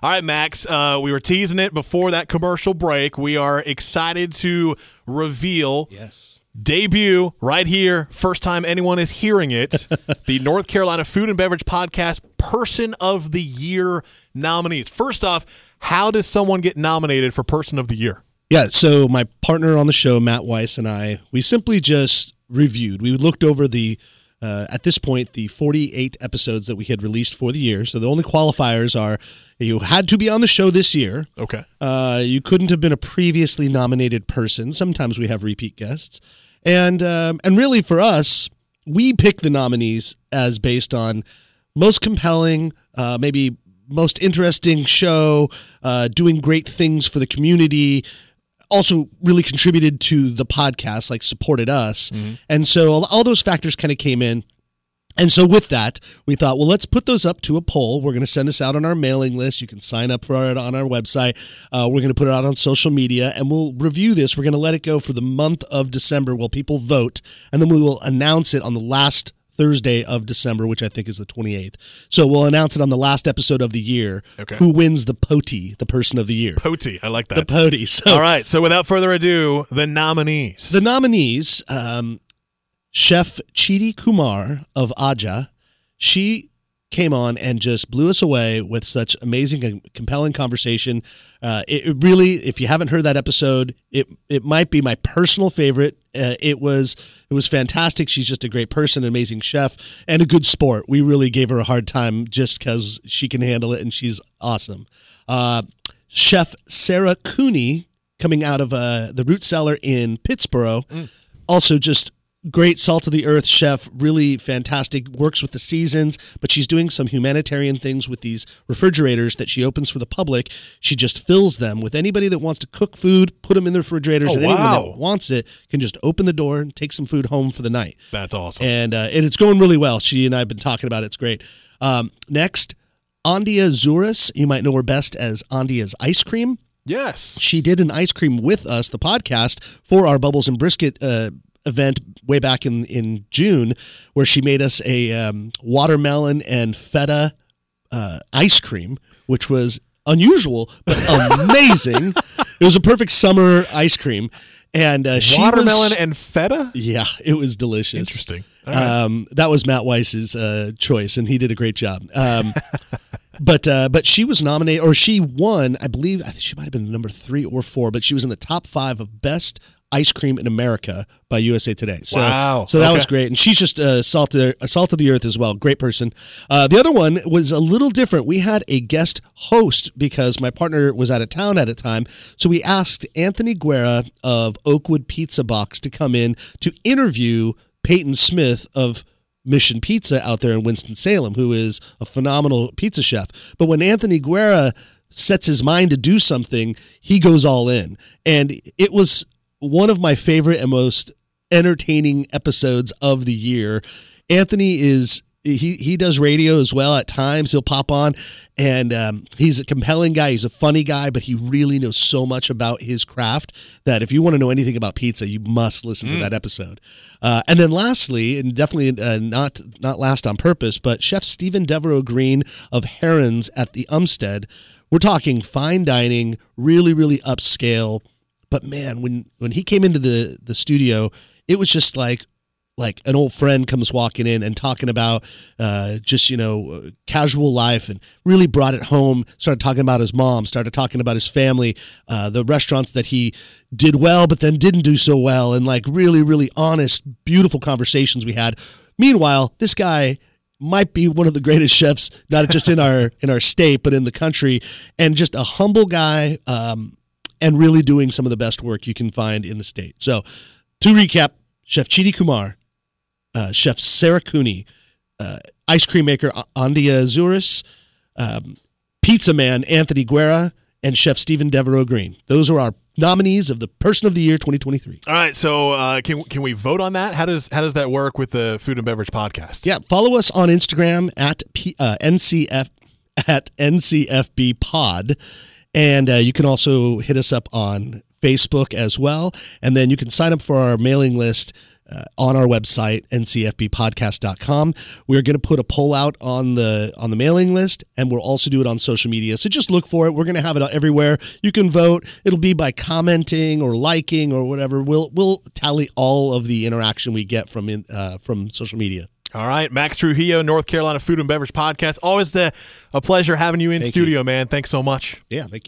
All right, Max, uh, we were teasing it before that commercial break. We are excited to reveal Yes. debut right here. First time anyone is hearing it. the North Carolina Food and Beverage Podcast Person of the Year nominees. First off, how does someone get nominated for Person of the Year? Yeah, so my partner on the show, Matt Weiss, and I, we simply just reviewed. We looked over the, uh, at this point, the 48 episodes that we had released for the year. So the only qualifiers are you had to be on the show this year. Okay. Uh, you couldn't have been a previously nominated person. Sometimes we have repeat guests, and um, and really for us, we pick the nominees as based on most compelling, uh, maybe most interesting show, uh, doing great things for the community. Also, really contributed to the podcast, like supported us, and so all, all those factors kind of came in. And so with that, we thought, well, let's put those up to a poll. We're going to send this out on our mailing list. You can sign up for it on our website. Uh, we're going to put it out on social media, and we'll review this. We're going to let it go for the month of December while people vote, and then we will announce it on the last Thursday of December, which I think is the 28th. So we'll announce it on the last episode of the year. Okay. Who wins the POTI, the person of the year? Poti. I like that. the. POTI. So All right. So without further ado, the nominees. The nominees, um, Chef Cheetie Kumar of Ajja, she came on and just blew us away with such amazing and compelling conversation. Uh, it, really, if you haven't heard that episode, it it might be my personal favorite. Uh, it was it was fantastic. She's just a great person, amazing chef, and a good sport. We really gave her a hard time just because she can handle it and she's awesome. Uh, Chef Sera Cuni coming out of uh, the Root Cellar in Pittsboro. Also, just great salt of the earth chef, really fantastic. Works with the seasons, but she's doing some humanitarian things with these refrigerators that she opens for the public. She just fills them with anybody that wants to cook food, put them in the refrigerators, Oh, and anyone wow. that wants it can just open the door and take some food home for the night That's awesome. and uh, and it's going really well. She and I have been talking about it. It's great. Um, next, Andia Xouris. You might know her best as Andia's Ice Cream. yes. She did an ice cream with us, the podcast, for our Bubbles and Brisket uh, event way back in, in June, where she made us a um, watermelon and feta uh, ice cream, which was unusual but amazing. it was a perfect summer ice cream. And uh, she Watermelon was, and feta? yeah, it was delicious. Interesting. Right. Um, that was Matt Weiss's uh, choice, and he did a great job. Um, but uh, but she was nominated, or she won. I believe I think she might have been number three or four, but she was in the top five of best ice cream in America by USA Today. So, Wow. So that was great, and she's just uh, salt of a salt of the earth as well. Great person. Uh, the other one was a little different. We had a guest host because my partner was out of town at a time, so we asked Anthony Guerra of Oakwood Pizza Box to come in to interview Peyton Smith of Mission Pizza out there in Winston-Salem, who is a phenomenal pizza chef. But when Anthony Guerra sets his mind to do something, he goes all in. And it was one of my favorite and most entertaining episodes of the year. Anthony is he he does radio as well at times. He'll pop on, and um, he's a compelling guy. He's a funny guy, but he really knows so much about his craft that if you want to know anything about pizza, you must listen to that episode. Uh, and then lastly, and definitely uh, not not last on purpose, but Chef Steven Devereaux Greene of Herons at the Umstead. We're talking fine dining, really really upscale. But man, when when he came into the the studio, it was just like like an old friend comes walking in and talking about uh, just you know uh, casual life and really brought it home started talking about his mom started talking about his family uh, the restaurants that he did well but then didn't do so well and like really really honest beautiful conversations we had. Meanwhile this guy might be one of the greatest chefs not just in our in our state but in the country and just a humble guy um, and really doing some of the best work you can find in the state so to recap chef Cheetie Kumar uh, Chef Sera Cuni, uh, ice cream maker Andia Xouris, um, pizza man Anthony Guerra, and Chef Steven Devereaux Greene. Those are our nominees of the Person of the Year 2023. All right. So uh, can can we vote on that? How does how does that work with the Food and Beverage Podcast? Yeah, follow us on Instagram at P, uh, NCF at NCFB Pod, and uh, you can also hit us up on Facebook as well. And then you can sign up for our mailing list. uh, on our website ncfbpodcast.com. We're going to put a poll out on the on the mailing list, and we'll also do it on social media. So just look for it. We're going to have it everywhere. You can vote. It'll be by commenting or liking or whatever. We'll we'll tally all of the interaction we get from in, uh, from social media. All right, Max Trujillo, North Carolina Food and Beverage Podcast. Always a, a pleasure having you in Thank studio, man. Thanks so much. Yeah, thank you.